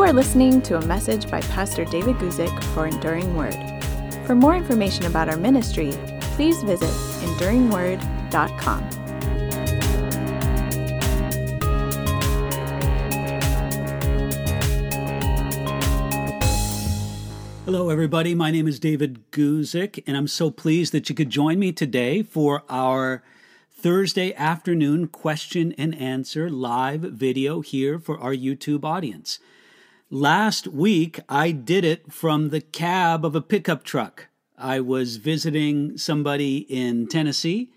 You are listening to a message by Pastor David Guzik for Enduring Word. For more information about our ministry, please visit enduringword.com. Hello, everybody. My name is David Guzik, and I'm so pleased that you could join me today for our Thursday afternoon question and answer live video here for our YouTube audience. Last week, I did it from the cab of a pickup truck. I was visiting somebody in Tennessee,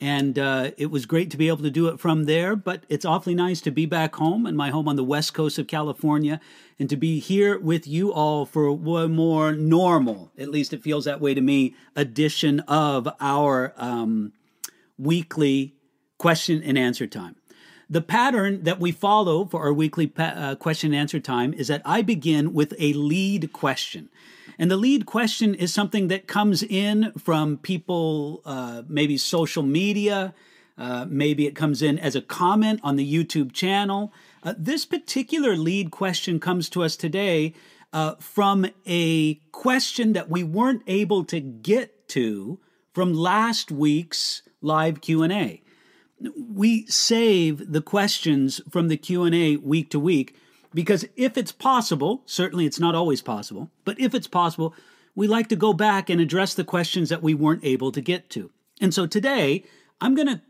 and uh, it was great to be able to do it from there. But it's awfully nice to be back home in my home on the west coast of California and to be here with you all for one more normal, at least it feels that way to me, edition of our um, weekly question and answer time. The pattern that we follow for our weekly uh, question and answer time is that I begin with a lead question. And the lead question is something that comes in from people, uh, maybe social media, uh, maybe it comes in as a comment on the YouTube channel. Uh, this particular lead question comes to us today uh, from a question that we weren't able to get to from last week's live Q&A we save the questions from the q&a week to week because if it's possible certainly it's not always possible but if it's possible we like to go back and address the questions that we weren't able to get to. And so today i'm going to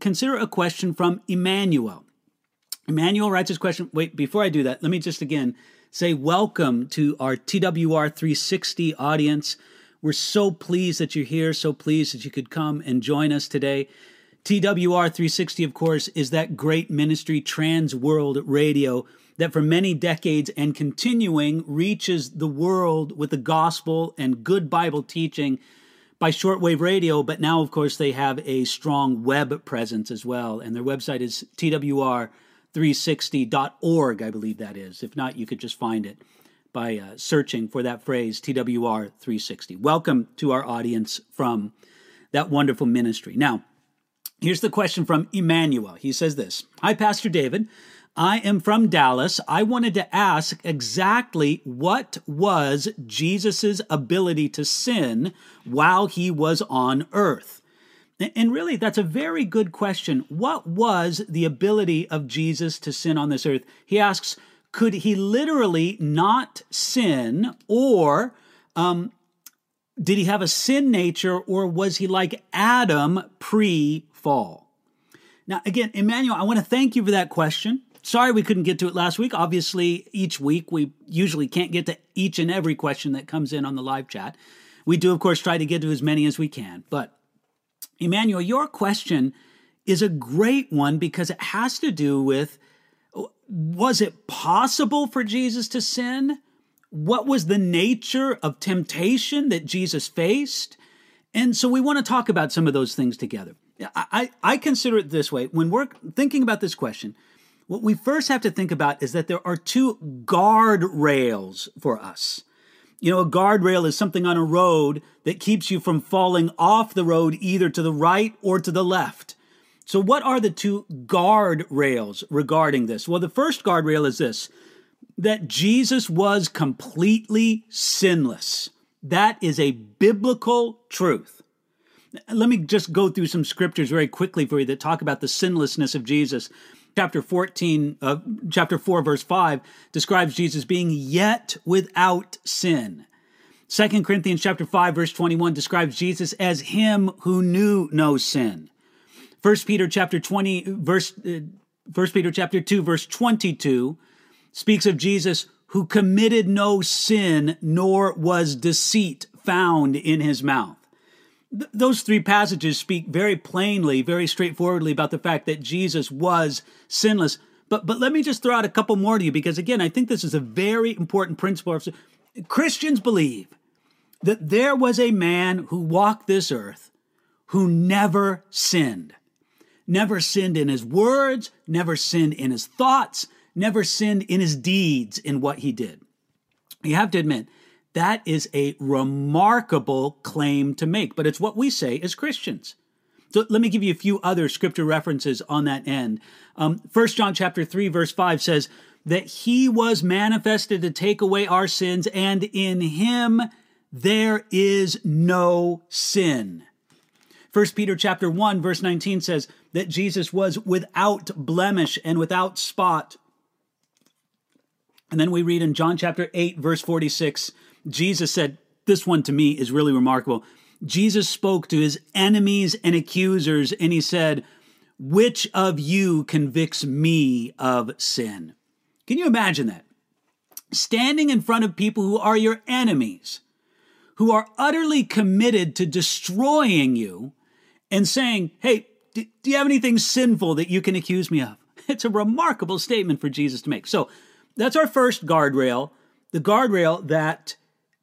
consider a question from emmanuel. Emmanuel writes this question wait before i do that let me just again say welcome to our twr 360 audience. We're so pleased that you're here so pleased that you could come and join us today TWR 360, of course, is that great ministry, Trans World Radio, that for many decades and continuing reaches the world with the gospel and good Bible teaching by shortwave radio. But now, of course, they have a strong web presence as well. And their website is TWR360.org, I believe that is. If not, you could just find it by uh, searching for that phrase, TWR360. Welcome to our audience from that wonderful ministry. Now, Here's the question from Emmanuel. He says this Hi, Pastor David. I am from Dallas. I wanted to ask exactly what was Jesus' ability to sin while he was on earth? And really, that's a very good question. What was the ability of Jesus to sin on this earth? He asks, could he literally not sin, or um, did he have a sin nature, or was he like Adam pre fall? Now, again, Emmanuel, I want to thank you for that question. Sorry we couldn't get to it last week. Obviously, each week we usually can't get to each and every question that comes in on the live chat. We do, of course, try to get to as many as we can. But, Emmanuel, your question is a great one because it has to do with was it possible for Jesus to sin? What was the nature of temptation that Jesus faced? And so we want to talk about some of those things together. I, I consider it this way when we're thinking about this question, what we first have to think about is that there are two guardrails for us. You know, a guardrail is something on a road that keeps you from falling off the road either to the right or to the left. So, what are the two guardrails regarding this? Well, the first guardrail is this that Jesus was completely sinless. That is a biblical truth. Let me just go through some scriptures very quickly for you that talk about the sinlessness of Jesus. Chapter 14, uh, chapter 4, verse 5 describes Jesus being yet without sin. Second Corinthians chapter 5, verse 21 describes Jesus as him who knew no sin. First Peter chapter 20, verse uh, First Peter chapter 2, verse 22 speaks of Jesus who committed no sin, nor was deceit found in his mouth those three passages speak very plainly, very straightforwardly about the fact that Jesus was sinless. But but let me just throw out a couple more to you because again, I think this is a very important principle. Christians believe that there was a man who walked this earth who never sinned. Never sinned in his words, never sinned in his thoughts, never sinned in his deeds in what he did. You have to admit, that is a remarkable claim to make, but it's what we say as Christians. So let me give you a few other scripture references on that end. Um, 1 John chapter 3 verse 5 says, that he was manifested to take away our sins, and in him there is no sin. 1 Peter chapter 1 verse 19 says that Jesus was without blemish and without spot. And then we read in John chapter 8 verse 46, Jesus said, this one to me is really remarkable. Jesus spoke to his enemies and accusers and he said, "Which of you convicts me of sin?" Can you imagine that? Standing in front of people who are your enemies, who are utterly committed to destroying you, and saying, Hey, do, do you have anything sinful that you can accuse me of? It's a remarkable statement for Jesus to make. So that's our first guardrail the guardrail that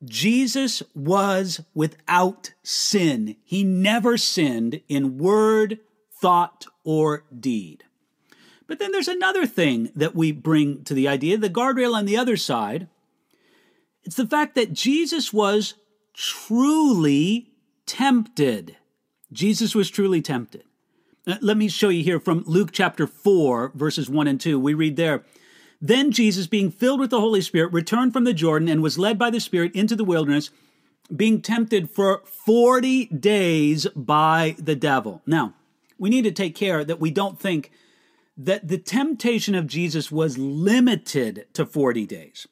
Jesus was without sin. He never sinned in word, thought, or deed. But then there's another thing that we bring to the idea the guardrail on the other side. It's the fact that Jesus was truly tempted. Jesus was truly tempted. Uh, let me show you here from Luke chapter 4, verses 1 and 2. We read there Then Jesus, being filled with the Holy Spirit, returned from the Jordan and was led by the Spirit into the wilderness, being tempted for 40 days by the devil. Now, we need to take care that we don't think that the temptation of Jesus was limited to 40 days.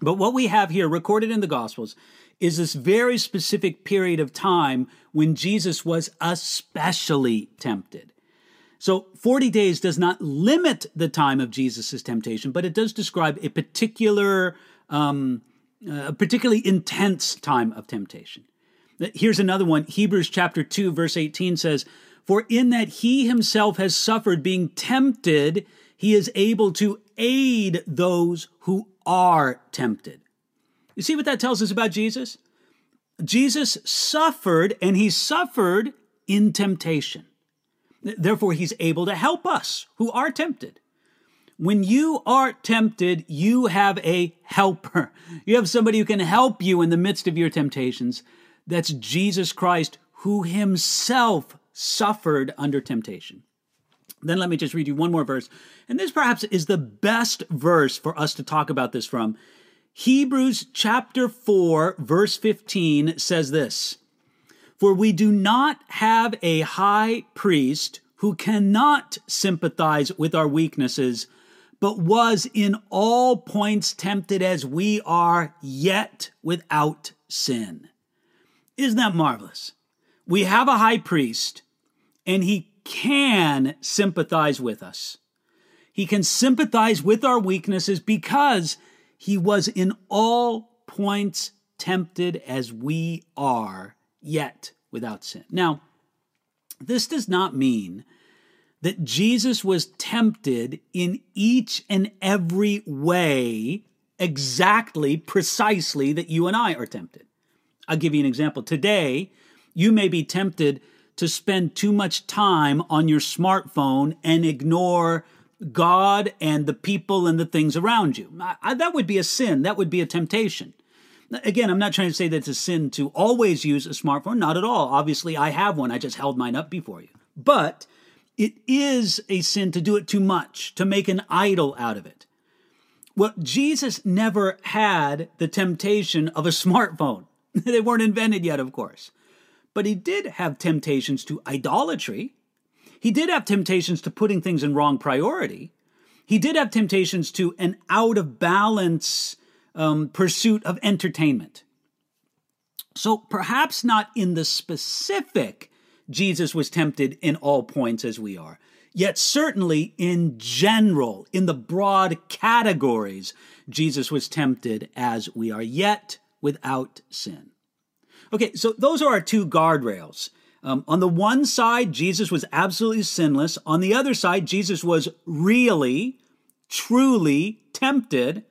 But what we have here recorded in the Gospels is this very specific period of time when Jesus was especially tempted. So 40 days does not limit the time of Jesus' temptation, but it does describe a particular, um, a particularly intense time of temptation. Here's another one. Hebrews chapter 2, verse 18 says, For in that he himself has suffered being tempted, he is able to aid those who are tempted. You see what that tells us about Jesus? Jesus suffered, and he suffered in temptation. Therefore, he's able to help us who are tempted. When you are tempted, you have a helper. You have somebody who can help you in the midst of your temptations. That's Jesus Christ, who himself suffered under temptation. Then let me just read you one more verse. And this perhaps is the best verse for us to talk about this from. Hebrews chapter 4, verse 15 says this For we do not have a high priest who cannot sympathize with our weaknesses, but was in all points tempted as we are, yet without sin. Isn't that marvelous? We have a high priest, and he can sympathize with us. He can sympathize with our weaknesses because he was in all points tempted as we are, yet without sin. Now, this does not mean that Jesus was tempted in each and every way exactly, precisely that you and I are tempted. I'll give you an example. Today, you may be tempted to spend too much time on your smartphone and ignore God and the people and the things around you. I, that would be a sin. That would be a temptation. Again, I'm not trying to say that it's a sin to always use a smartphone. Not at all. Obviously, I have one. I just held mine up before you. But it is a sin to do it too much, to make an idol out of it. Well, Jesus never had the temptation of a smartphone. they weren't invented yet, of course. But he did have temptations to idolatry. He did have temptations to putting things in wrong priority. He did have temptations to an out of balance um, pursuit of entertainment. So perhaps not in the specific, Jesus was tempted in all points as we are. Yet, certainly in general, in the broad categories, Jesus was tempted as we are, yet without sin. Okay, so those are our two guardrails. Um, on the one side, Jesus was absolutely sinless. On the other side, Jesus was really, truly tempted.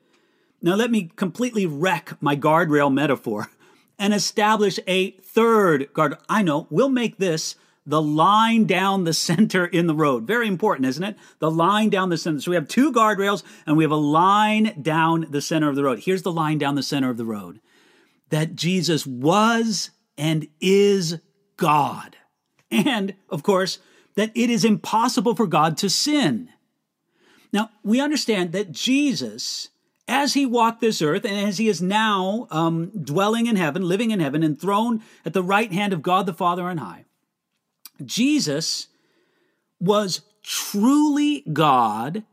Now, let me completely wreck my guardrail metaphor and establish a third guard. I know, we'll make this the line down the center in the road. Very important, isn't it? The line down the center. So we have two guardrails and we have a line down the center of the road. Here's the line down the center of the road that Jesus was and is God. And, of course, that it is impossible for God to sin. Now, we understand that Jesus, as he walked this earth and as he is now um, dwelling in heaven, living in heaven, enthroned at the right hand of God the Father on high, Jesus was truly God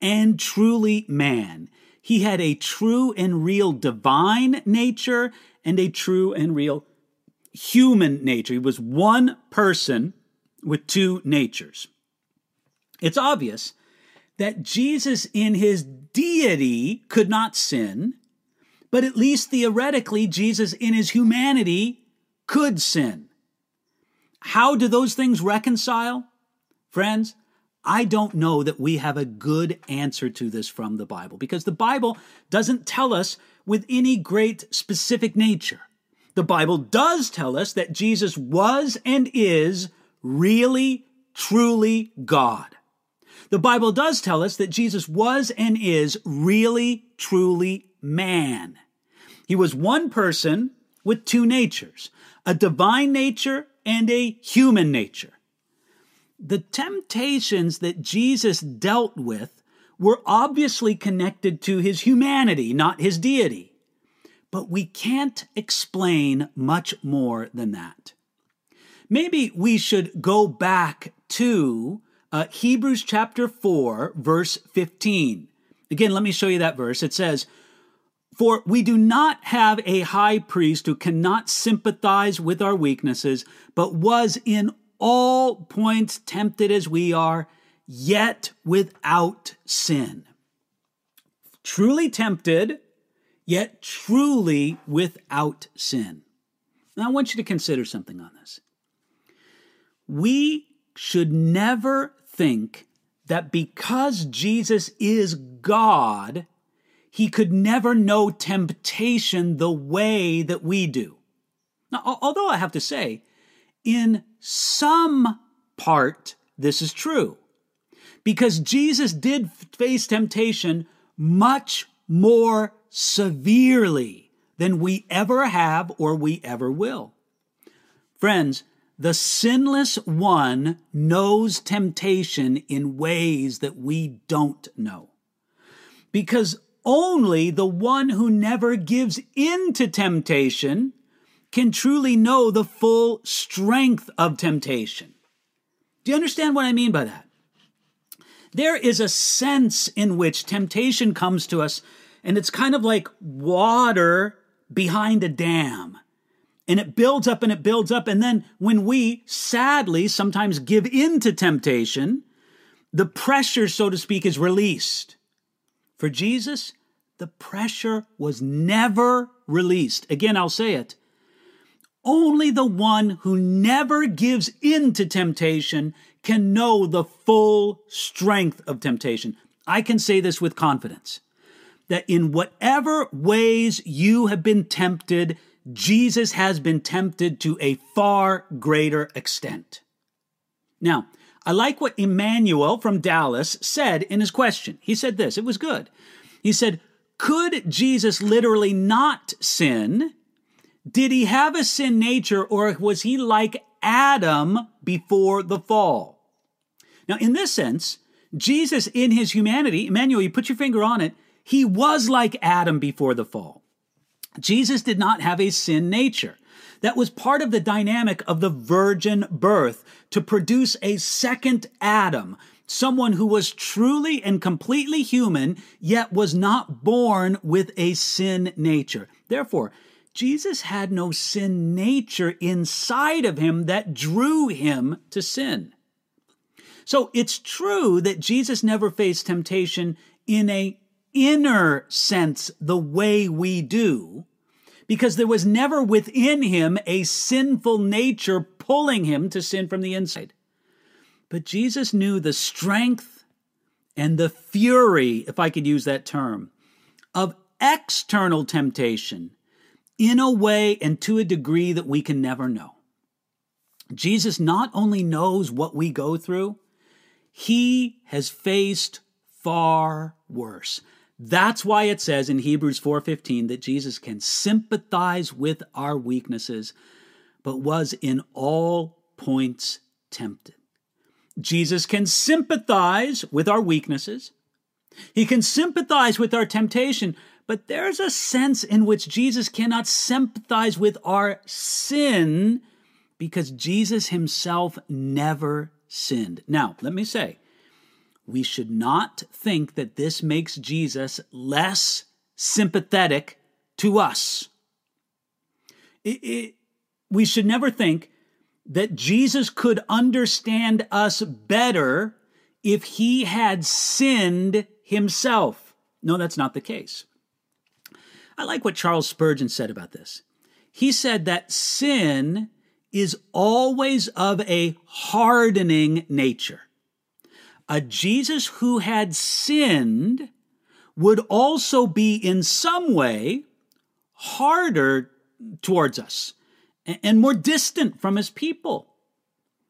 and truly man. He had a true and real divine nature and a true and real human nature. He was one person with two natures. It's obvious that Jesus, in his deity, could not sin, but at least theoretically, Jesus, in his humanity, could sin. How do those things reconcile? Friends, I don't know that we have a good answer to this from the Bible because the Bible doesn't tell us with any great specific nature. The Bible does tell us that Jesus was and is really, truly God. The Bible does tell us that Jesus was and is really, truly man. He was one person with two natures, a divine nature and a human nature. The temptations that Jesus dealt with were obviously connected to his humanity, not his deity. But we can't explain much more than that. Maybe we should go back to uh, Hebrews chapter 4, verse 15. Again, let me show you that verse. It says, For we do not have a high priest who cannot sympathize with our weaknesses, but was in all points tempted as we are, yet without sin. Truly tempted, yet truly without sin. Now, I want you to consider something on this. We should never think that because Jesus is God, he could never know temptation the way that we do. Now, although I have to say, in some part, this is true. Because Jesus did face temptation much more severely than we ever have or we ever will. Friends, the sinless one knows temptation in ways that we don't know. Because only the one who never gives in to temptation can truly know the full strength of temptation. Do you understand what I mean by that? There is a sense in which temptation comes to us, and it's kind of like water behind a dam and it builds up and it builds up. And then when we sadly sometimes give in to temptation, the pressure, so to speak, is released. For Jesus, the pressure was never released. Again, I'll say it. Only the one who never gives in to temptation can know the full strength of temptation. I can say this with confidence that in whatever ways you have been tempted, Jesus has been tempted to a far greater extent. Now, I like what Emmanuel from Dallas said in his question. He said this, it was good. He said, Could Jesus literally not sin? Did he have a sin nature, or was he like Adam before the fall? Now, in this sense, Jesus in his humanity, Emmanuel, you put your finger on it, he was like Adam before the fall. Jesus did not have a sin nature. That was part of the dynamic of the virgin birth to produce a second Adam, someone who was truly and completely human, yet was not born with a sin nature. Therefore, Jesus had no sin nature inside of him that drew him to sin. So it's true that Jesus never faced temptation in a inner sense the way we do, because there was never within him a sinful nature pulling him to sin from the inside. But Jesus knew the strength and the fury, if I could use that term, of external temptation in a way and to a degree that we can never know. Jesus not only knows what we go through, he has faced far worse. That's why it says in Hebrews 4:15 that Jesus can sympathize with our weaknesses but was in all points tempted. Jesus can sympathize with our weaknesses, He can sympathize with our temptation, but there's a sense in which Jesus cannot sympathize with our sin because Jesus himself never sinned. Now, let me say, we should not think that this makes Jesus less sympathetic to us. It, it, we should never think that Jesus could understand us better if he had sinned himself. No, that's not the case. I like what Charles Spurgeon said about this. He said that sin is always of a hardening nature. A Jesus who had sinned would also be in some way harder towards us and more distant from his people.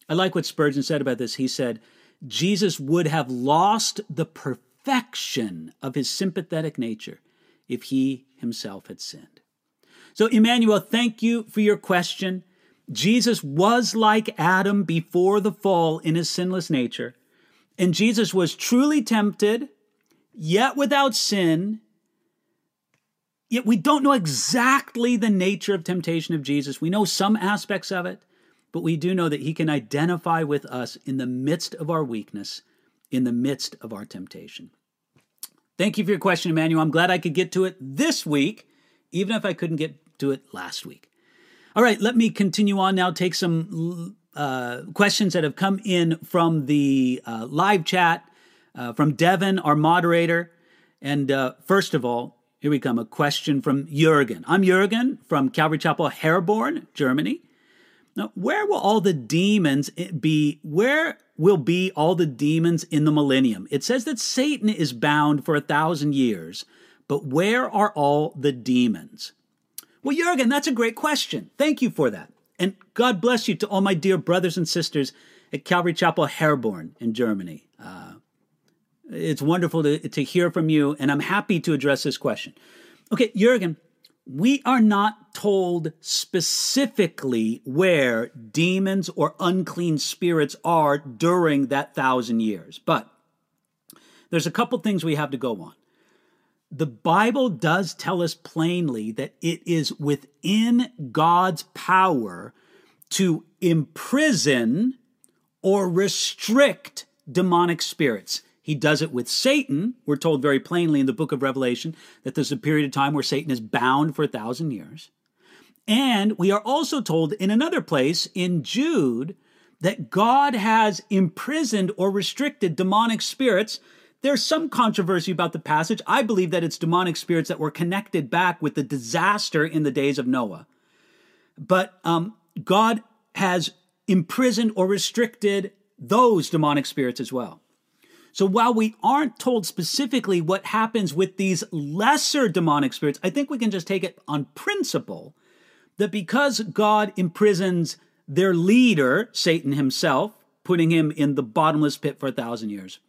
I like what Spurgeon said about this. He said, Jesus would have lost the perfection of his sympathetic nature if he himself had sinned. So, Emmanuel, thank you for your question. Jesus was like Adam before the fall in his sinless nature, and Jesus was truly tempted, yet without sin. Yet we don't know exactly the nature of temptation of Jesus. We know some aspects of it, but we do know that he can identify with us in the midst of our weakness, in the midst of our temptation. Thank you for your question, Emmanuel. I'm glad I could get to it this week, even if I couldn't get to it last week. All right, let me continue on now, take some uh, questions that have come in from the uh, live chat uh, from Devin, our moderator. And uh, first of all, here we come a question from Jurgen. I'm Jurgen from Calvary Chapel, Herborn, Germany. Now, where will all the demons be? Where will be all the demons in the millennium? It says that Satan is bound for a thousand years, but where are all the demons? Well, Jurgen, that's a great question. Thank you for that. And God bless you to all my dear brothers and sisters at Calvary Chapel, Herborn in Germany. Uh, it's wonderful to, to hear from you, and I'm happy to address this question. Okay, Jurgen, we are not told specifically where demons or unclean spirits are during that thousand years, but there's a couple things we have to go on. The Bible does tell us plainly that it is within God's power to imprison or restrict demonic spirits. He does it with Satan. We're told very plainly in the book of Revelation that there's a period of time where Satan is bound for a thousand years. And we are also told in another place in Jude that God has imprisoned or restricted demonic spirits. There's some controversy about the passage. I believe that it's demonic spirits that were connected back with the disaster in the days of Noah. But um, God has imprisoned or restricted those demonic spirits as well. So while we aren't told specifically what happens with these lesser demonic spirits, I think we can just take it on principle that because God imprisons their leader, Satan himself, putting him in the bottomless pit for a thousand years.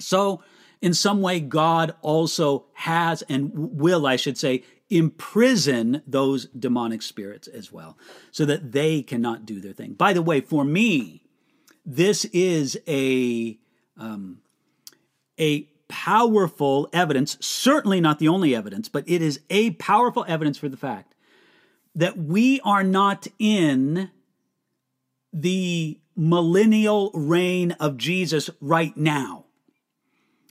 So, in some way, God also has and will, I should say, imprison those demonic spirits as well, so that they cannot do their thing. By the way, for me, this is a um, a powerful evidence, certainly not the only evidence, but it is a powerful evidence for the fact that we are not in the millennial reign of Jesus right now.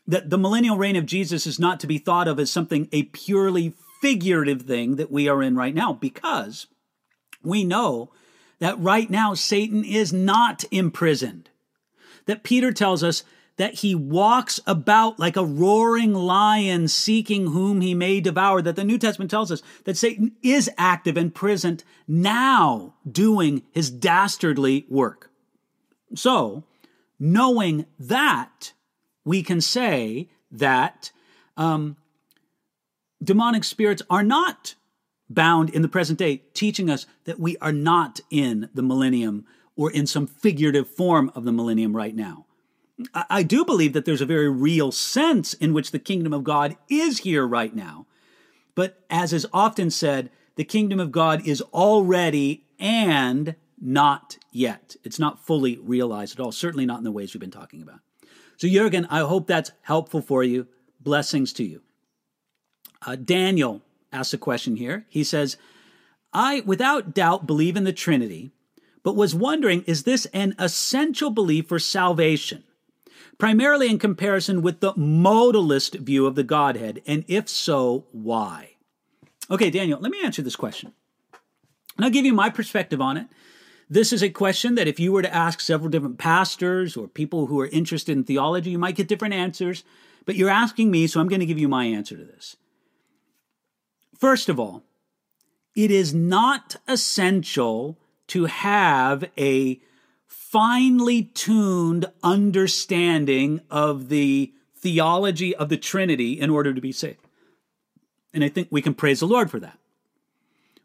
That the millennial reign of Jesus is not to be thought of as something, a purely figurative thing that we are in right now, because we know that right now Satan is not imprisoned. That Peter tells us that he walks about like a roaring lion seeking whom he may devour. That the New Testament tells us that Satan is active and present now doing his dastardly work. So, knowing that, we can say that um, demonic spirits are not bound in the present day, teaching us that we are not in the millennium or in some figurative form of the millennium right now. I do believe that there's a very real sense in which the kingdom of God is here right now. But as is often said, the kingdom of God is already and not yet. It's not fully realized at all, certainly not in the ways we've been talking about. So, Jurgen, I hope that's helpful for you. Blessings to you. Uh, Daniel asks a question here. He says, I, without doubt, believe in the Trinity, but was wondering is this an essential belief for salvation? Primarily in comparison with the modalist view of the Godhead, and if so, why? Okay, Daniel, let me answer this question. And I'll give you my perspective on it. This is a question that if you were to ask several different pastors or people who are interested in theology, you might get different answers. But you're asking me, so I'm going to give you my answer to this. First of all, it is not essential to have a finely tuned understanding of the theology of the Trinity in order to be saved. And I think we can praise the Lord for that.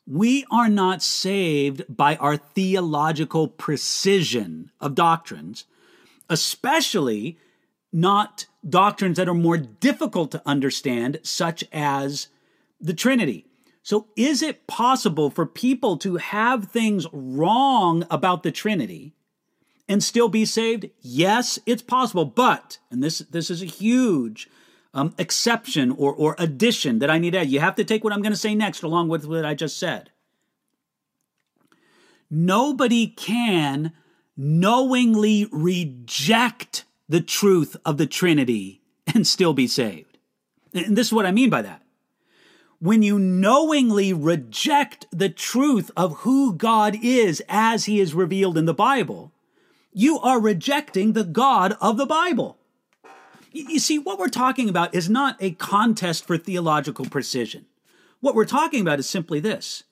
We are not saved by our theological precision of doctrines, especially not doctrines that are more difficult to understand, such as the Trinity. So, is it possible for people to have things wrong about the Trinity and still be saved? Yes, it's possible. But, and this, this is a huge um, exception or, or addition that I need to add. You have to take what I'm going to say next along with what I just said. Nobody can knowingly reject the truth of the Trinity and still be saved. And this is what I mean by that when you knowingly reject the truth of who God is as he is revealed in the Bible, you are rejecting the God of the Bible. You see, what we're talking about is not a contest for theological precision. What we're talking about is simply this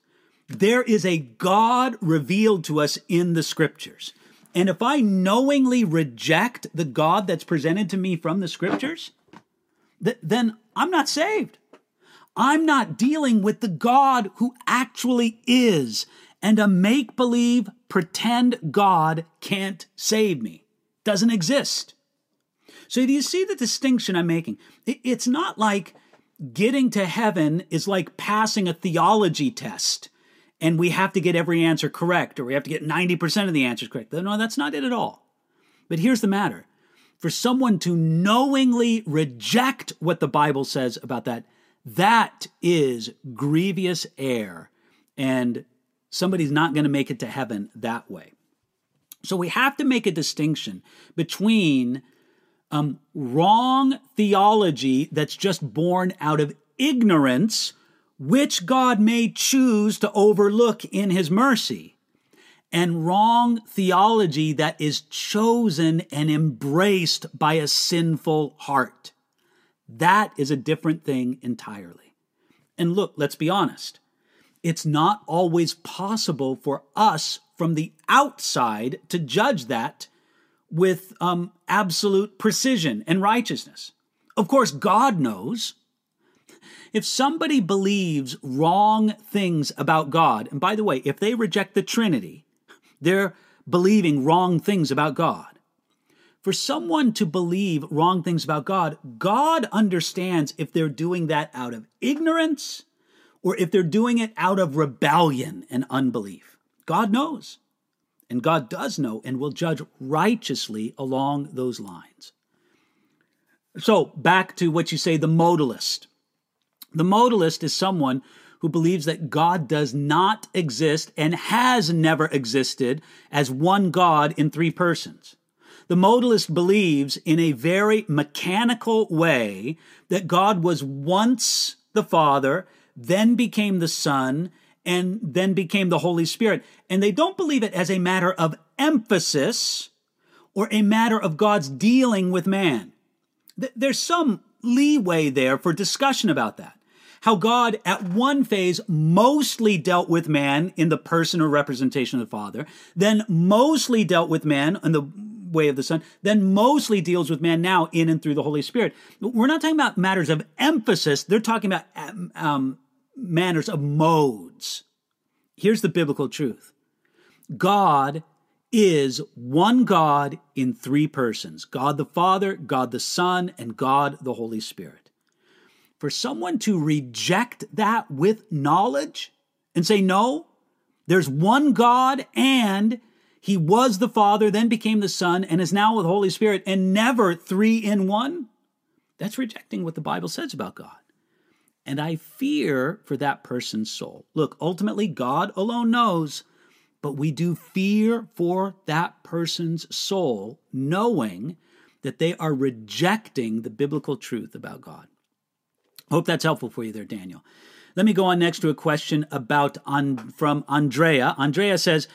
there is a God revealed to us in the scriptures. And if I knowingly reject the God that's presented to me from the scriptures, th- then I'm not saved. I'm not dealing with the God who actually is, and a make believe, pretend God can't save me. Doesn't exist. So, do you see the distinction I'm making? It's not like getting to heaven is like passing a theology test and we have to get every answer correct or we have to get 90% of the answers correct. No, that's not it at all. But here's the matter for someone to knowingly reject what the Bible says about that, that is grievous error, and somebody's not going to make it to heaven that way. So we have to make a distinction between um, wrong theology that's just born out of ignorance, which God may choose to overlook in His mercy, and wrong theology that is chosen and embraced by a sinful heart. That is a different thing entirely. And look, let's be honest. It's not always possible for us from the outside to judge that with um, absolute precision and righteousness. Of course, God knows. If somebody believes wrong things about God, and by the way, if they reject the Trinity, they're believing wrong things about God for someone to believe wrong things about God, God understands if they're doing that out of ignorance or if they're doing it out of rebellion and unbelief. God knows. And God does know and will judge righteously along those lines. So, back to what you say the modalist. The modalist is someone who believes that God does not exist and has never existed as one God in three persons. The modalist believes in a very mechanical way that God was once the Father, then became the Son, and then became the Holy Spirit. And they don't believe it as a matter of emphasis or a matter of God's dealing with man. There's some leeway there for discussion about that. How God, at one phase, mostly dealt with man in the person or representation of the Father, then mostly dealt with man in the way of the Son, then mostly deals with man now in and through the Holy Spirit. We're not talking about matters of emphasis, they're talking about um, um, manners of modes. Here's the biblical truth God is one God in three persons God the Father, God the Son, and God the Holy Spirit. For someone to reject that with knowledge and say, no, there's one God and he was the Father, then became the Son, and is now with the Holy Spirit, and never three in one? That's rejecting what the Bible says about God. And I fear for that person's soul. Look, ultimately, God alone knows, but we do fear for that person's soul, knowing that they are rejecting the biblical truth about God. Hope that's helpful for you there, Daniel. Let me go on next to a question about on, from Andrea. Andrea says,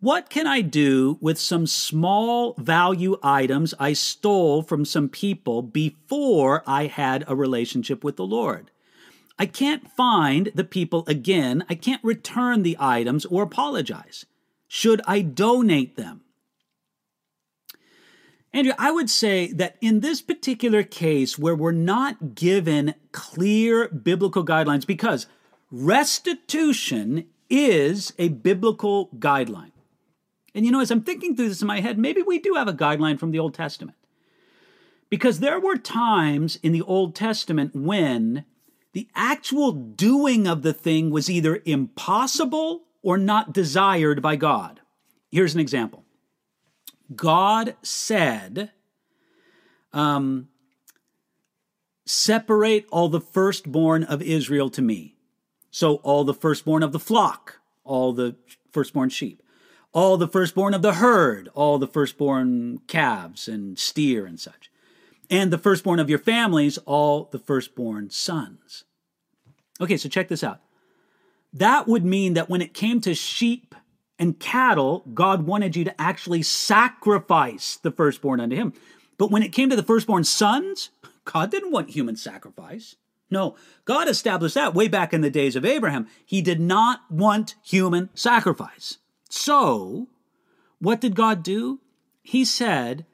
what can I do with some small value items I stole from some people before I had a relationship with the Lord? I can't find the people again. I can't return the items or apologize. Should I donate them? Andrea, I would say that in this particular case where we're not given clear biblical guidelines, because restitution is a biblical guideline. And you know, as I'm thinking through this in my head, maybe we do have a guideline from the Old Testament. Because there were times in the Old Testament when the actual doing of the thing was either impossible or not desired by God. Here's an example God said, um, Separate all the firstborn of Israel to me. So, all the firstborn of the flock, all the firstborn sheep all the firstborn of the herd, all the firstborn calves and steer and such, and the firstborn of your families, all the firstborn sons. Okay, so check this out. That would mean that when it came to sheep and cattle, God wanted you to actually sacrifice the firstborn unto him. But when it came to the firstborn sons, God didn't want human sacrifice. No, God established that way back in the days of Abraham. He did not want human sacrifice. So, what did God do? He said,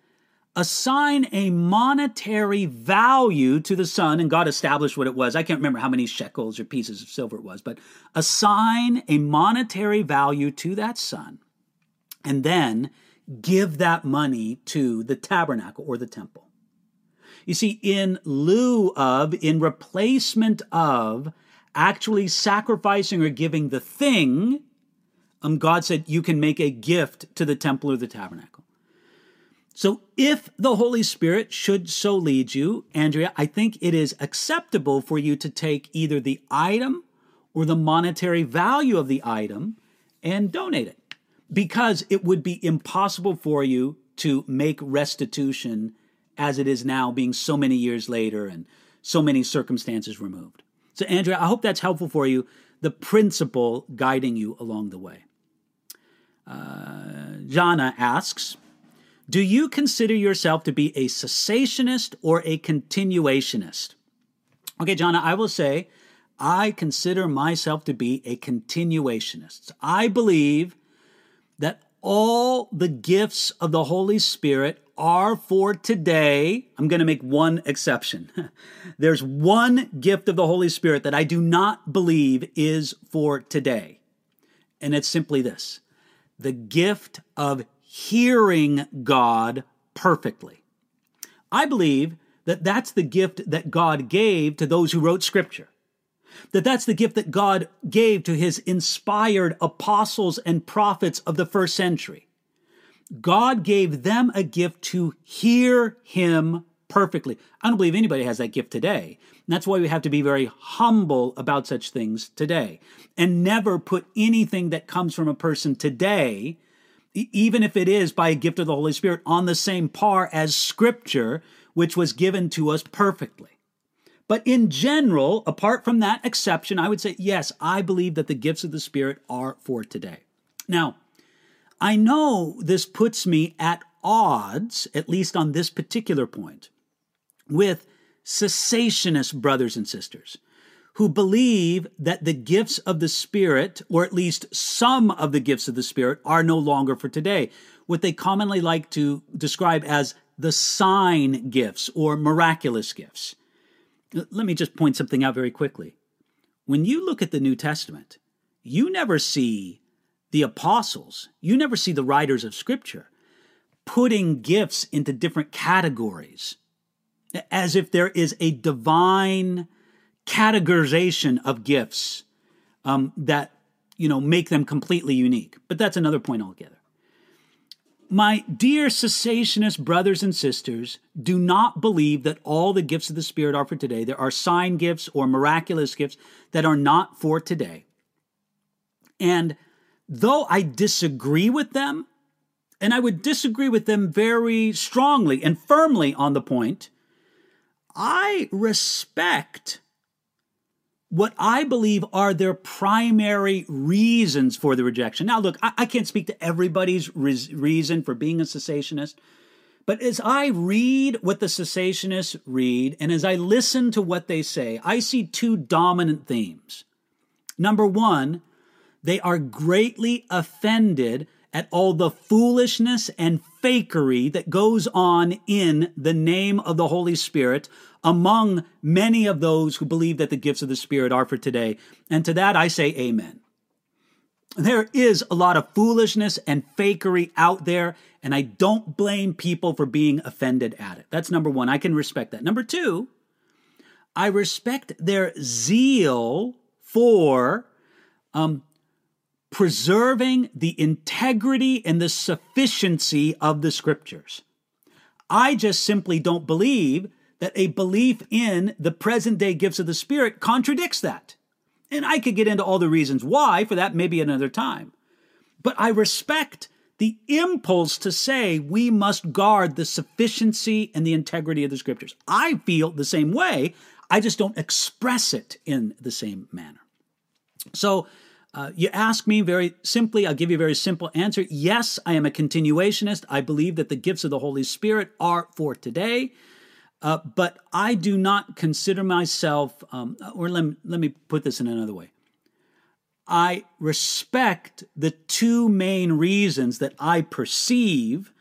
assign a monetary value to the son, and God established what it was. I can't remember how many shekels or pieces of silver it was, but assign a monetary value to that son, and then give that money to the tabernacle or the temple. You see, in lieu of, in replacement of actually sacrificing or giving the thing, um, God said you can make a gift to the temple or the tabernacle. So, if the Holy Spirit should so lead you, Andrea, I think it is acceptable for you to take either the item or the monetary value of the item and donate it because it would be impossible for you to make restitution as it is now, being so many years later and so many circumstances removed. So, Andrea, I hope that's helpful for you, the principle guiding you along the way. Uh, Jana asks, do you consider yourself to be a cessationist or a continuationist? Okay, Jana, I will say I consider myself to be a continuationist. I believe that all the gifts of the Holy Spirit are for today. I'm going to make one exception. There's one gift of the Holy Spirit that I do not believe is for today. And it's simply this the gift of hearing God perfectly. I believe that that's the gift that God gave to those who wrote scripture. That that's the gift that God gave to his inspired apostles and prophets of the first century. God gave them a gift to hear him perfectly. I don't believe anybody has that gift today. And that's why we have to be very humble about such things today and never put anything that comes from a person today, even if it is by a gift of the Holy Spirit, on the same par as Scripture, which was given to us perfectly. But in general, apart from that exception, I would say, yes, I believe that the gifts of the Spirit are for today. Now, I know this puts me at odds, at least on this particular point, with cessationist brothers and sisters who believe that the gifts of the Spirit, or at least some of the gifts of the Spirit, are no longer for today. What they commonly like to describe as the sign gifts or miraculous gifts. Let me just point something out very quickly. When you look at the New Testament, you never see the apostles, you never see the writers of Scripture putting gifts into different categories as if there is a divine categorization of gifts um, that you know make them completely unique. But that's another point altogether. my dear cessationist brothers and sisters, do not believe that all the gifts of the Spirit are for today. There are sign gifts or miraculous gifts that are not for today. And though I disagree with them, and I would disagree with them very strongly and firmly on the point, I respect what I believe are their primary reasons for the rejection. Now, look, I, I can't speak to everybody's re- reason for being a cessationist, but as I read what the cessationists read and as I listen to what they say, I see two dominant themes. Number one, they are greatly offended at all the foolishness and fakery that goes on in the name of the Holy Spirit among many of those who believe that the gifts of the Spirit are for today. And to that I say amen. There is a lot of foolishness and fakery out there, and I don't blame people for being offended at it. That's number one. I can respect that. Number two, I respect their zeal for um, preserving the integrity and the sufficiency of the scriptures. I just simply don't believe that a belief in the present day gifts of the Spirit contradicts that. And I could get into all the reasons why, for that maybe another time. But I respect the impulse to say we must guard the sufficiency and the integrity of the scriptures. I feel the same way, I just don't express it in the same manner. So, uh, you ask me very simply, I'll give you a very simple answer. Yes, I am a continuationist. I believe that the gifts of the Holy Spirit are for today. Uh, but I do not consider myself, um, or let me, let me put this in another way. I respect the two main reasons that I perceive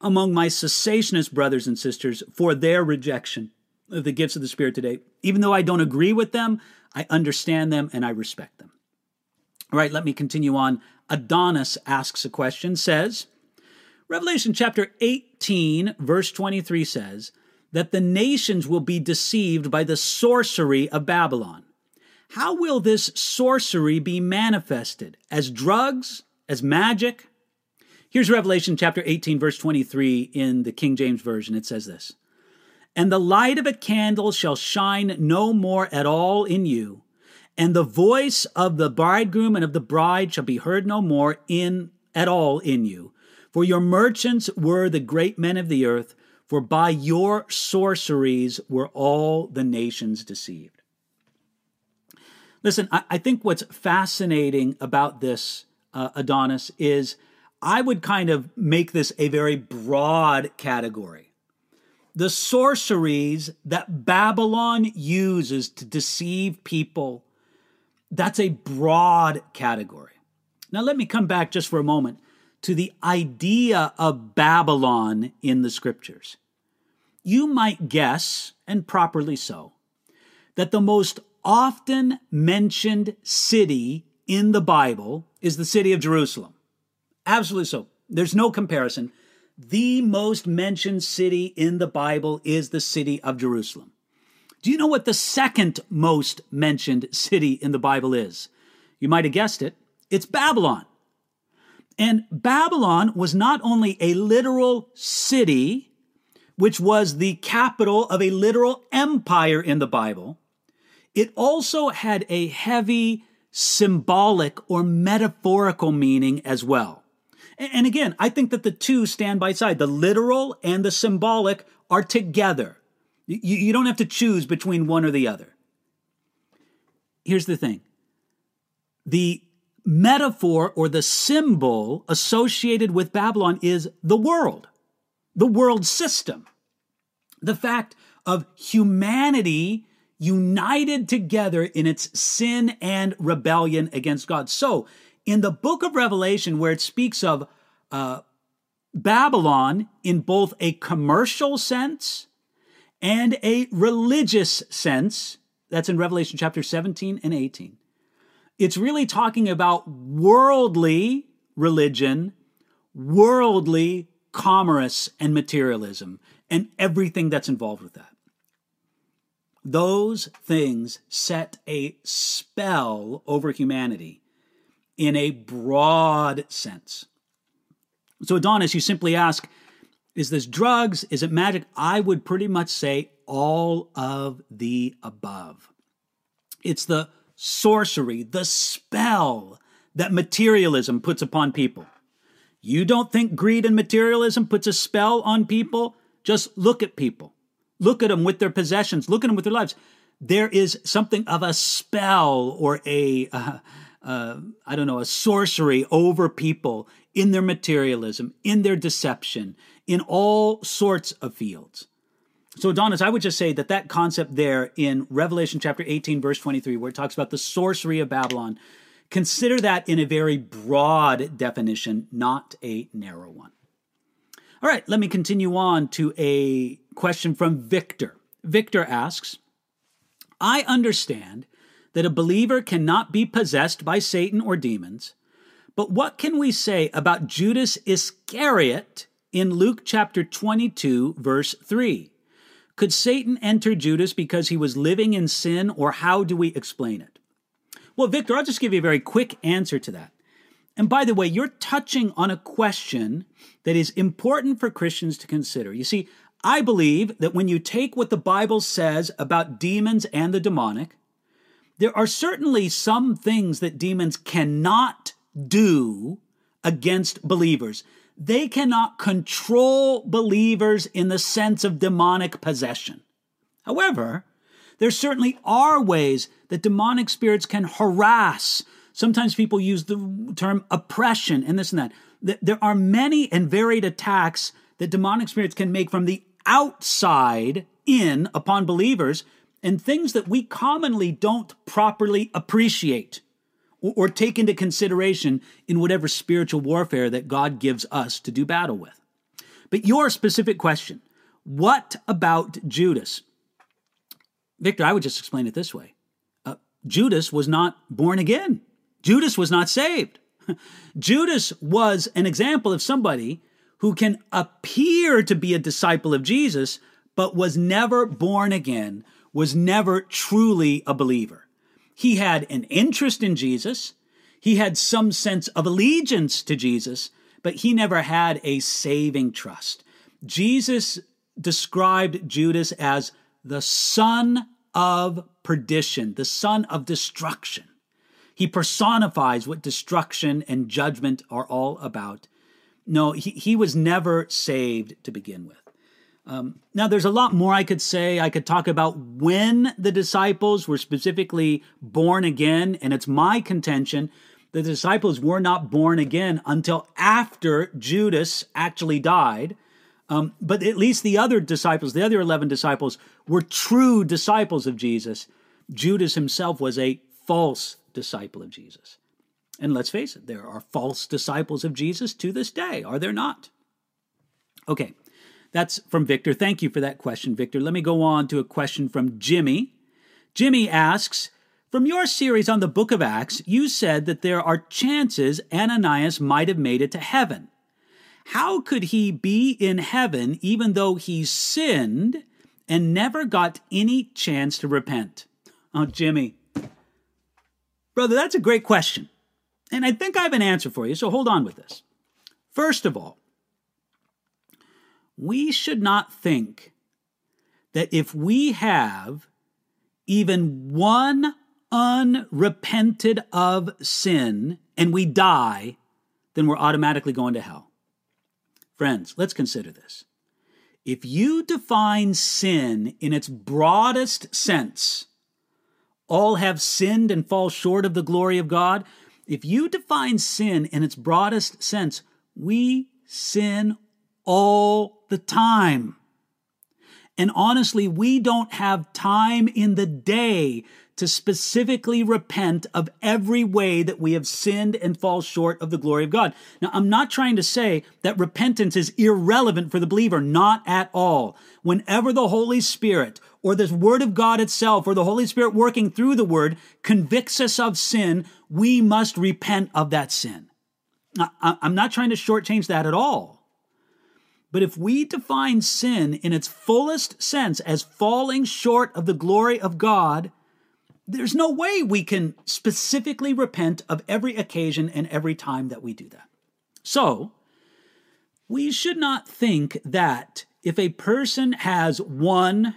among my cessationist brothers and sisters for their rejection of the gifts of the Spirit today. Even though I don't agree with them, I understand them and I respect them. All right, let me continue on. Adonis asks a question, says, Revelation chapter 18, verse 23 says that the nations will be deceived by the sorcery of Babylon. How will this sorcery be manifested? As drugs? As magic? Here's Revelation chapter 18, verse 23 in the King James Version. It says this And the light of a candle shall shine no more at all in you, and the voice of the bridegroom and of the bride shall be heard no more in at all in you for your merchants were the great men of the earth, for by your sorceries were all the nations deceived. Listen, I, I think what's fascinating about this, uh, Adonis, is I would kind of make this a very broad category. The sorceries that Babylon uses to deceive people, that's a broad category. Now, let me come back just for a moment to the idea of Babylon in the scriptures. You might guess, and properly so, that the most often mentioned city in the Bible is the city of Jerusalem. Absolutely so. There's no comparison. The most mentioned city in the Bible is the city of Jerusalem. Do you know what the second most mentioned city in the Bible is? You might have guessed it. It's Babylon. And Babylon was not only a literal city, which was the capital of a literal empire in the Bible, it also had a heavy symbolic or metaphorical meaning as well. And again, I think that the two stand by side. The literal and the symbolic are together. You, don't have to choose between one or the other. Here's the thing the metaphor or the symbol associated with Babylon is the world, the world system. The fact of humanity united together in its sin and rebellion against God. So, in the book of Revelation, where it speaks of uh, Babylon in both a commercial sense and a religious sense, that's in Revelation chapter 17 and 18. It's really talking about worldly religion, worldly commerce and materialism, and everything that's involved with that. Those things set a spell over humanity in a broad sense. So, Adonis, you simply ask, is this drugs? Is it magic? I would pretty much say all of the above. It's the sorcery, the spell that materialism puts upon people. You don't think greed and materialism puts a spell on people? Just look at people. Look at them with their possessions. Look at them with their lives. There is something of a spell or a uh, uh, I don't know, a sorcery over people in their materialism, in their deception, in all sorts of fields. So, Adonis, I would just say that that concept there in Revelation chapter 18, verse 23, where it talks about the sorcery of Babylon, consider that in a very broad definition, not a narrow one. All right, let me continue on to a question from Victor. Victor asks I understand that a believer cannot be possessed by Satan or demons, but what can we say about Judas Iscariot in Luke chapter 22, verse 3? Could Satan enter Judas because he was living in sin, or how do we explain it? Well, Victor, I'll just give you a very quick answer to that. And by the way, you're touching on a question that is important for Christians to consider. You see, I believe that when you take what the Bible says about demons and the demonic, there are certainly some things that demons cannot do against believers. They cannot control believers in the sense of demonic possession. However, there certainly are ways that demonic spirits can harass. Sometimes people use the term oppression and this and that. There are many and varied attacks that demonic spirits can make from the outside in upon believers and things that we commonly don't properly appreciate or, take into consideration in whatever spiritual warfare that God gives us to do battle with. But your specific question what about Judas? Victor, I would just explain it this way uh, Judas was not born again, Judas was not saved. Judas was an example of somebody who can appear to be a disciple of Jesus, but was never born again, was never truly a believer. He had an interest in Jesus, he had some sense of allegiance to Jesus, but he never had a saving trust. Jesus described Judas as the son of perdition, the son of destruction. He personifies what destruction and judgment are all about. No, he, he was never saved to begin with. Um, now, there's a lot more I could say. I could talk about when the disciples were specifically born again, and it's my contention the disciples were not born again until after Judas actually died. Um, but at least the other disciples, the other 11 disciples, were true disciples of Jesus. Judas himself was a false disciple of Jesus. And let's face it, there are false disciples of Jesus to this day, are there not? Okay, that's from Victor. Thank you for that question, Victor. Let me go on to a question from Jimmy. Jimmy asks From your series on the book of Acts, you said that there are chances Ananias might have made it to heaven. How could he be in heaven even though he sinned and never got any chance to repent? Oh, Jimmy. Brother, that's a great question. And I think I have an answer for you, so hold on with this. First of all, we should not think that if we have even one unrepented of sin and we die, then we're automatically going to hell. Friends, let's consider this. If you define sin in its broadest sense, all have sinned and fall short of the glory of God. If you define sin in its broadest sense, we sin all the time. And honestly, we don't have time in the day to specifically repent of every way that we have sinned and fall short of the glory of God. Now, I'm not trying to say that repentance is irrelevant for the believer, not at all. Whenever the Holy Spirit or the Word of God itself or the Holy Spirit working through the Word convicts us of sin, we must repent of that sin. I'm not trying to shortchange that at all. But if we define sin in its fullest sense as falling short of the glory of God, there's no way we can specifically repent of every occasion and every time that we do that. So, we should not think that if a person has one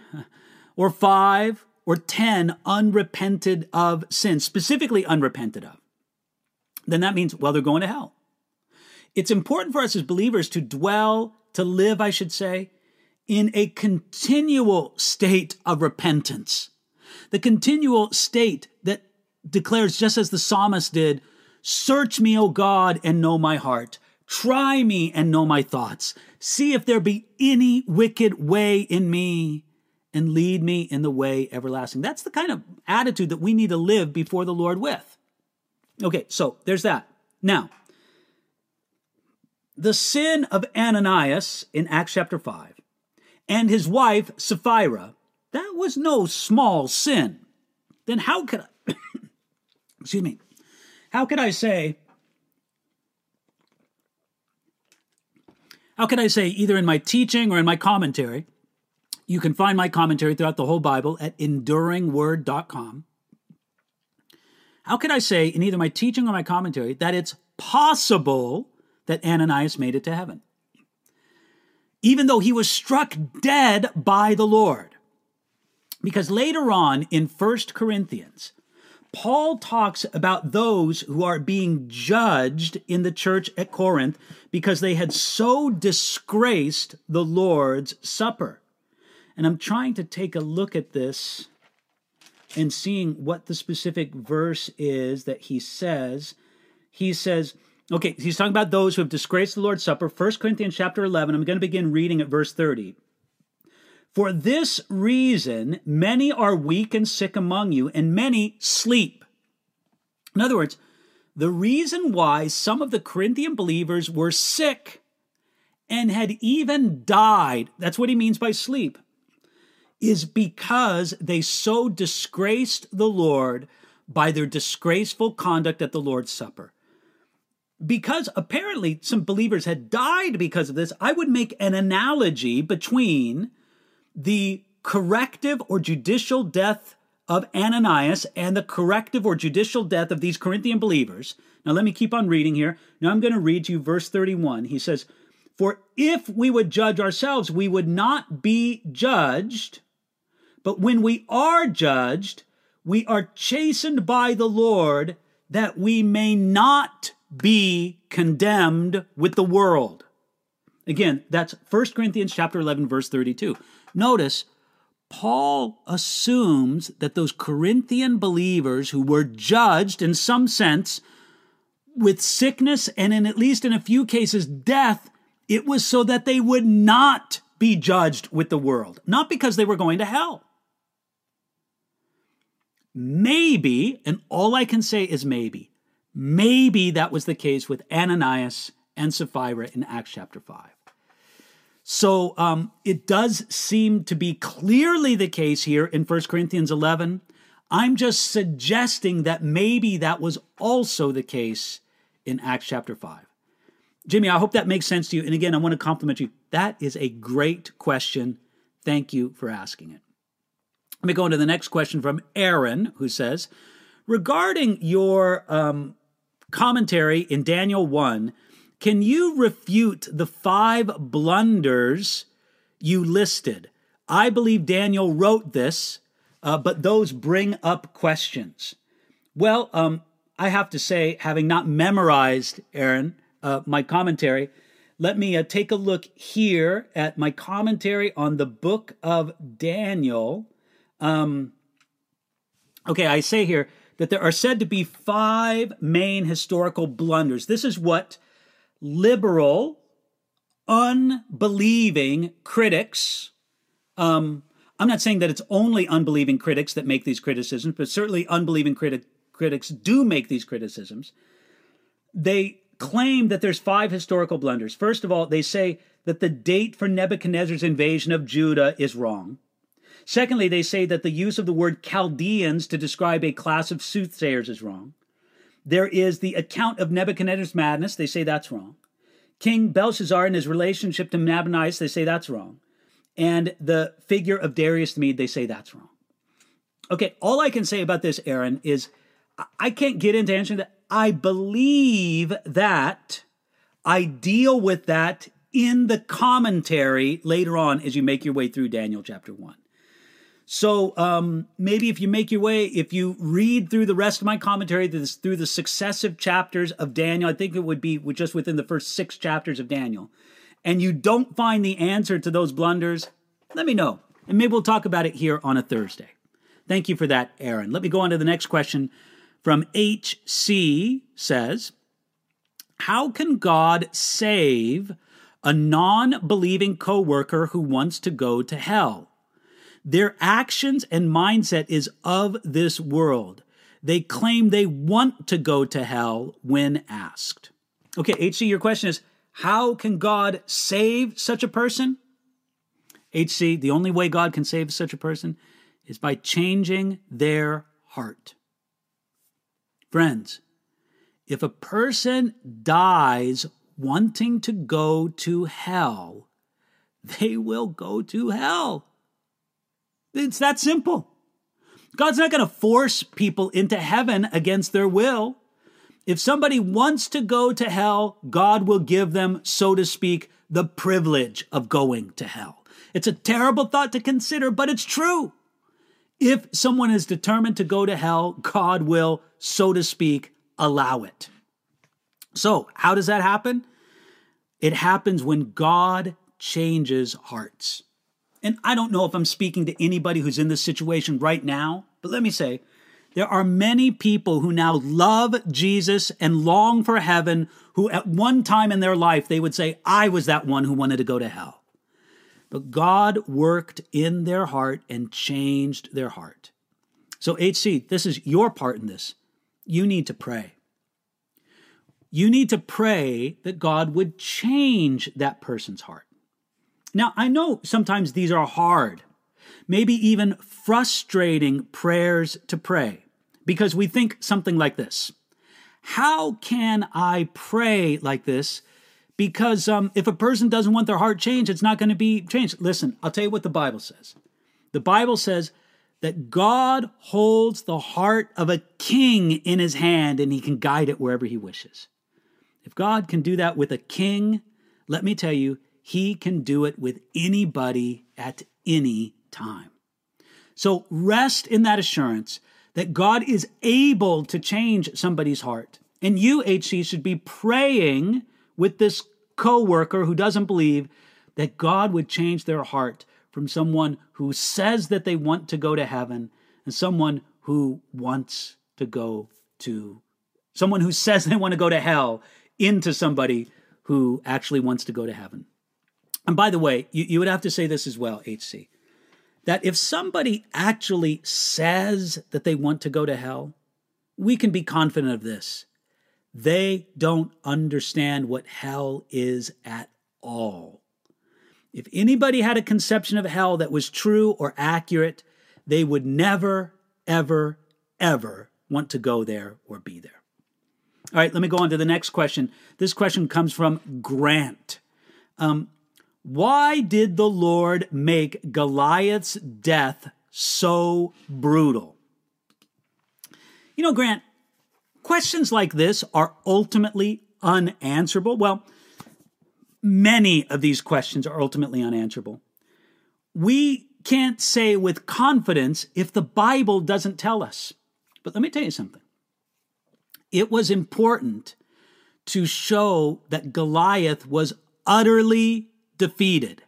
or five or ten unrepented of sins, specifically unrepented of, then that means, well, they're going to hell. It's important for us as believers to dwell, to live, I should say, in a continual state of repentance. The continual state that declares, just as the psalmist did, Search me, O God, and know my heart. Try me and know my thoughts. See if there be any wicked way in me and lead me in the way everlasting. That's the kind of attitude that we need to live before the Lord with. Okay, so there's that. Now, the sin of Ananias in Acts chapter 5 and his wife Sapphira, that was no small sin. Then how could I, excuse me, how could I say, how could I say, either in my teaching or in my commentary, you can find my commentary throughout the whole Bible at enduringword.com. How could I say, in either my teaching or my commentary, that it's possible that Ananias made it to heaven? Even though he was struck dead by the Lord. Because later on in First Corinthians, Paul talks about those who are being judged in the church at Corinth because they had so disgraced the Lord's Supper. And I'm trying to take a look at this and seeing what the specific verse is that he says. He says, okay, he's talking about those who have disgraced the Lord's Supper, 1 Corinthians chapter 11. I'm going to begin reading at verse 30. For this reason, many are weak and sick among you, and many sleep. In other words, the reason why some of the Corinthian believers were sick and had even died, that's what he means by sleep, is because they so disgraced the Lord by their disgraceful conduct at the Lord's Supper. Because apparently some believers had died because of this, I would make an analogy between the corrective or judicial death of Ananias and the corrective or judicial death of these Corinthian believers. Now, let me keep on reading here. Now, I'm going to read to you verse 31. He says, For if we would judge ourselves, we would not be judged. But when we are judged, we are chastened by the Lord that we may not be condemned with the world. Again, that's 1 Corinthians chapter 11 verse 32. Notice, Paul assumes that those Corinthian believers who were judged in some sense with sickness and in at least in a few cases death, it was so that they would not be judged with the world, not because they were going to hell. Maybe, and all I can say is maybe, maybe that was the case with Ananias and Sapphira in Acts chapter 5. So um, it does seem to be clearly the case here in 1 Corinthians 11. I'm just suggesting that maybe that was also the case in Acts chapter 5. Jimmy, I hope that makes sense to you. And again, I want to compliment you. That is a great question. Thank you for asking it. Let me go into the next question from Aaron, who says Regarding your um, commentary in Daniel 1, can you refute the five blunders you listed? I believe Daniel wrote this, uh, but those bring up questions. Well, um, I have to say, having not memorized, Aaron, uh, my commentary, let me uh, take a look here at my commentary on the book of Daniel. Um, okay, I say here that there are said to be five main historical blunders. This is what liberal, unbelieving critics. Um, I'm not saying that it's only unbelieving critics that make these criticisms, but certainly unbelieving criti- critics do make these criticisms. They claim that there's five historical blunders. First of all, they say that the date for Nebuchadnezzar's invasion of Judah is wrong. Secondly, they say that the use of the word Chaldeans to describe a class of soothsayers is wrong. There is the account of Nebuchadnezzar's madness. They say that's wrong. King Belshazzar and his relationship to Nabonidus, they say that's wrong. And the figure of Darius the Mede, they say that's wrong. Okay, all I can say about this, Aaron, is I can't get into answering that. I believe that I deal with that in the commentary later on as you make your way through Daniel chapter 1. So um, maybe if you make your way, if you read through the rest of my commentary this, through the successive chapters of Daniel, I think it would be just within the first six chapters of Daniel, and you don't find the answer to those blunders, let me know. And maybe we'll talk about it here on a Thursday. Thank you for that, Aaron. Let me go on to the next question from HC says, How can God save a non believing coworker who wants to go to hell? Their actions and mindset is of this world. They claim they want to go to hell when asked. Okay, HC, your question is how can God save such a person? HC, the only way God can save such a person is by changing their heart. Friends, if a person dies wanting to go to hell, they will go to hell. It's that simple. God's not going to force people into heaven against their will. If somebody wants to go to hell, God will give them, so to speak, the privilege of going to hell. It's a terrible thought to consider, but it's true. If someone is determined to go to hell, God will, so to speak, allow it. So, how does that happen? It happens when God changes hearts. And I don't know if I'm speaking to anybody who's in this situation right now, but let me say, there are many people who now love Jesus and long for heaven who at one time in their life they would say, I was that one who wanted to go to hell. But God worked in their heart and changed their heart. So, HC, this is your part in this. You need to pray. You need to pray that God would change that person's heart. Now, I know sometimes these are hard, maybe even frustrating prayers to pray because we think something like this How can I pray like this? Because um, if a person doesn't want their heart changed, it's not going to be changed. Listen, I'll tell you what the Bible says. The Bible says that God holds the heart of a king in his hand and he can guide it wherever he wishes. If God can do that with a king, let me tell you, he can do it with anybody at any time. So rest in that assurance that God is able to change somebody's heart. And you, HC, should be praying with this coworker who doesn't believe that God would change their heart from someone who says that they want to go to heaven and someone who wants to go to someone who says they want to go to hell into somebody who actually wants to go to heaven. And by the way, you, you would have to say this as well, HC, that if somebody actually says that they want to go to hell, we can be confident of this. They don't understand what hell is at all. If anybody had a conception of hell that was true or accurate, they would never, ever, ever want to go there or be there. All right, let me go on to the next question. This question comes from Grant. Um, why did the Lord make Goliath's death so brutal? You know, Grant, questions like this are ultimately unanswerable. Well, many of these questions are ultimately unanswerable. We can't say with confidence if the Bible doesn't tell us. But let me tell you something. It was important to show that Goliath was utterly defeated.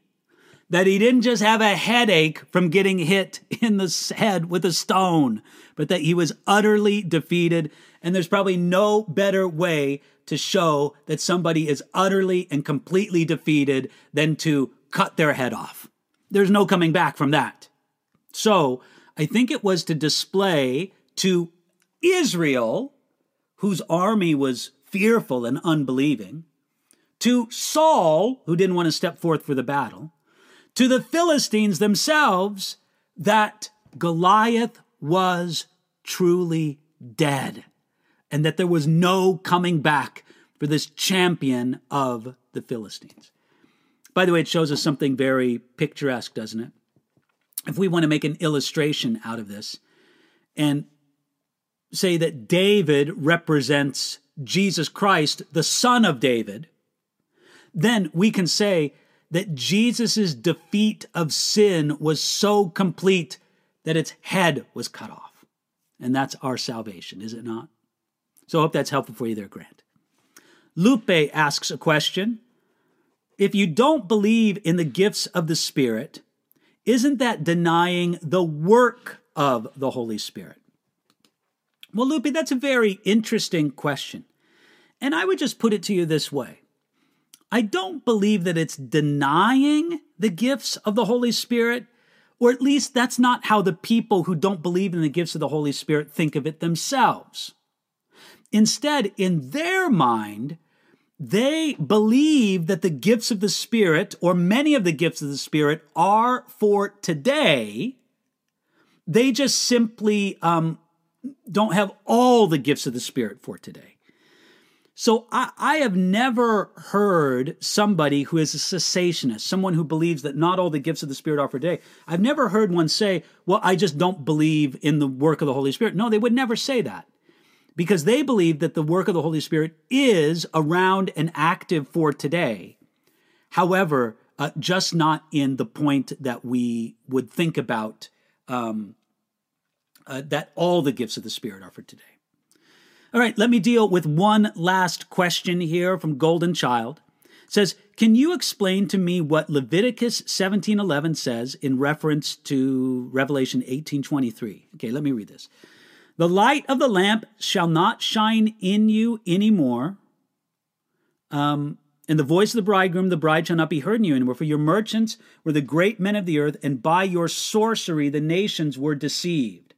That he didn't just have a headache from getting hit in the head with a stone, but that he was utterly defeated. And there's probably no better way to show that somebody is utterly and completely defeated than to cut their head off. There's no coming back from that. So I think it was to display to Israel, whose army was fearful and unbelieving, to Saul, who didn't want to step forth for the battle, to the Philistines themselves, that Goliath was truly dead and that there was no coming back for this champion of the Philistines. By the way, it shows us something very picturesque, doesn't it? If we want to make an illustration out of this and say that David represents Jesus Christ, the son of David, then we can say that Jesus' defeat of sin was so complete that its head was cut off. And that's our salvation, is it not? So I hope that's helpful for you there, Grant. Lupe asks a question. If you don't believe in the gifts of the Spirit, isn't that denying the work of the Holy Spirit? Well, Lupe, that's a very interesting question. And I would just put it to you this way I don't believe that it's denying the gifts of the Holy Spirit, or at least that's not how the people who don't believe in the gifts of the Holy Spirit think of it themselves. Instead, in their mind, they believe that the gifts of the Spirit, or many of the gifts of the Spirit, are for today. They just simply um, don't have all the gifts of the Spirit for today. So I, I, have never heard somebody who is a cessationist, someone who believes that not all the gifts of the Spirit are for today. I've never heard one say, well, I just don't believe in the work of the Holy Spirit. No, they would never say that because they believe that the work of the Holy Spirit is around and active for today. However, uh, just not in the point that we would think about um, uh, that all the gifts of the Spirit are for today. All right, let me deal with one last question here from Golden Child. It says, "Can you explain to me what Leviticus 17:11 says in reference to Revelation 18:23?" Okay, let me read this. The light of the lamp shall not shine in you anymore. Um, and the voice of the bridegroom, the bride shall not be heard in you anymore. For your merchants were the great men of the earth, and by your sorcery the nations were deceived.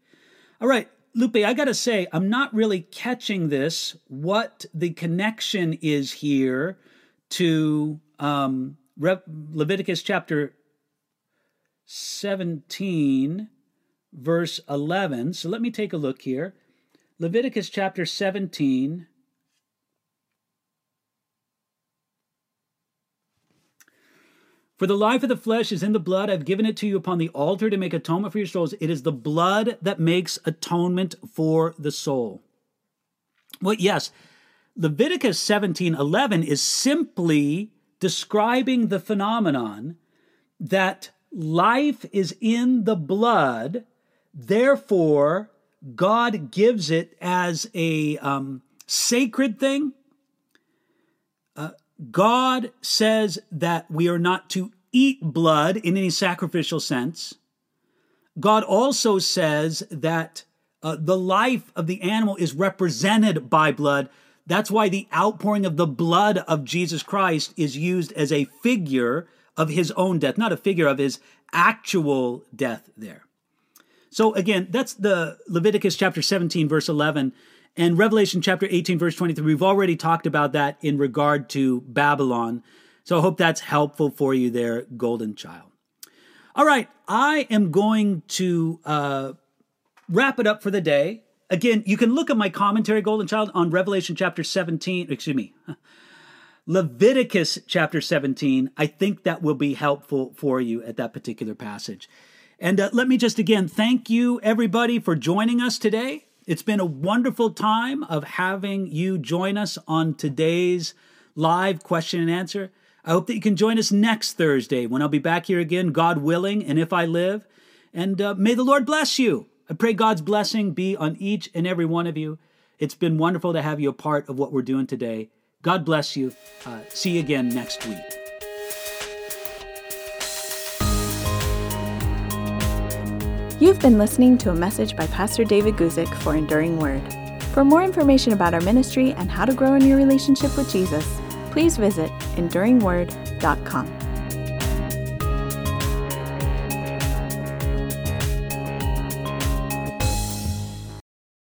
All right, Lupe, I got to say, I'm not really catching this, what the connection is here to um, Re- Leviticus chapter 17 verse 11. So let me take a look here. Leviticus chapter 17. For the life of the flesh is in the blood. I've given it to you upon the altar to make atonement for your souls. It is the blood that makes atonement for the soul. Well, yes, Leviticus 17 11 is simply describing the phenomenon that life is in the blood Therefore, God gives it as a um, sacred thing. God says that we are not to eat blood in any sacrificial sense. God also says that uh, the life of the animal is represented by blood. That's why the outpouring of the blood of Jesus Christ is used as a figure of his own death, not a figure of his actual death there. So again, that's the Leviticus chapter 17, verse 11, and Revelation chapter 18, verse 23. We've already talked about that in regard to Babylon. So I hope that's helpful for you there, Golden Child. All right, I am going to uh, wrap it up for the day. Again, you can look at my commentary, Golden Child, on Revelation chapter 17, excuse me, Leviticus chapter 17. I think that will be helpful for you at that particular passage. And uh, let me just again thank you, everybody, for joining us today. It's been a wonderful time of having you join us on today's live question and answer. I hope that you can join us next Thursday when I'll be back here again, God willing, and if I live. And uh, may the Lord bless you. I pray God's blessing be on each and every one of you. It's been wonderful to have you a part of what we're doing today. God bless you. Uh, see you again next week. You've been listening to a message by Pastor David Guzik for Enduring Word. For more information about our ministry and how to grow in your relationship with Jesus, please visit enduringword.com.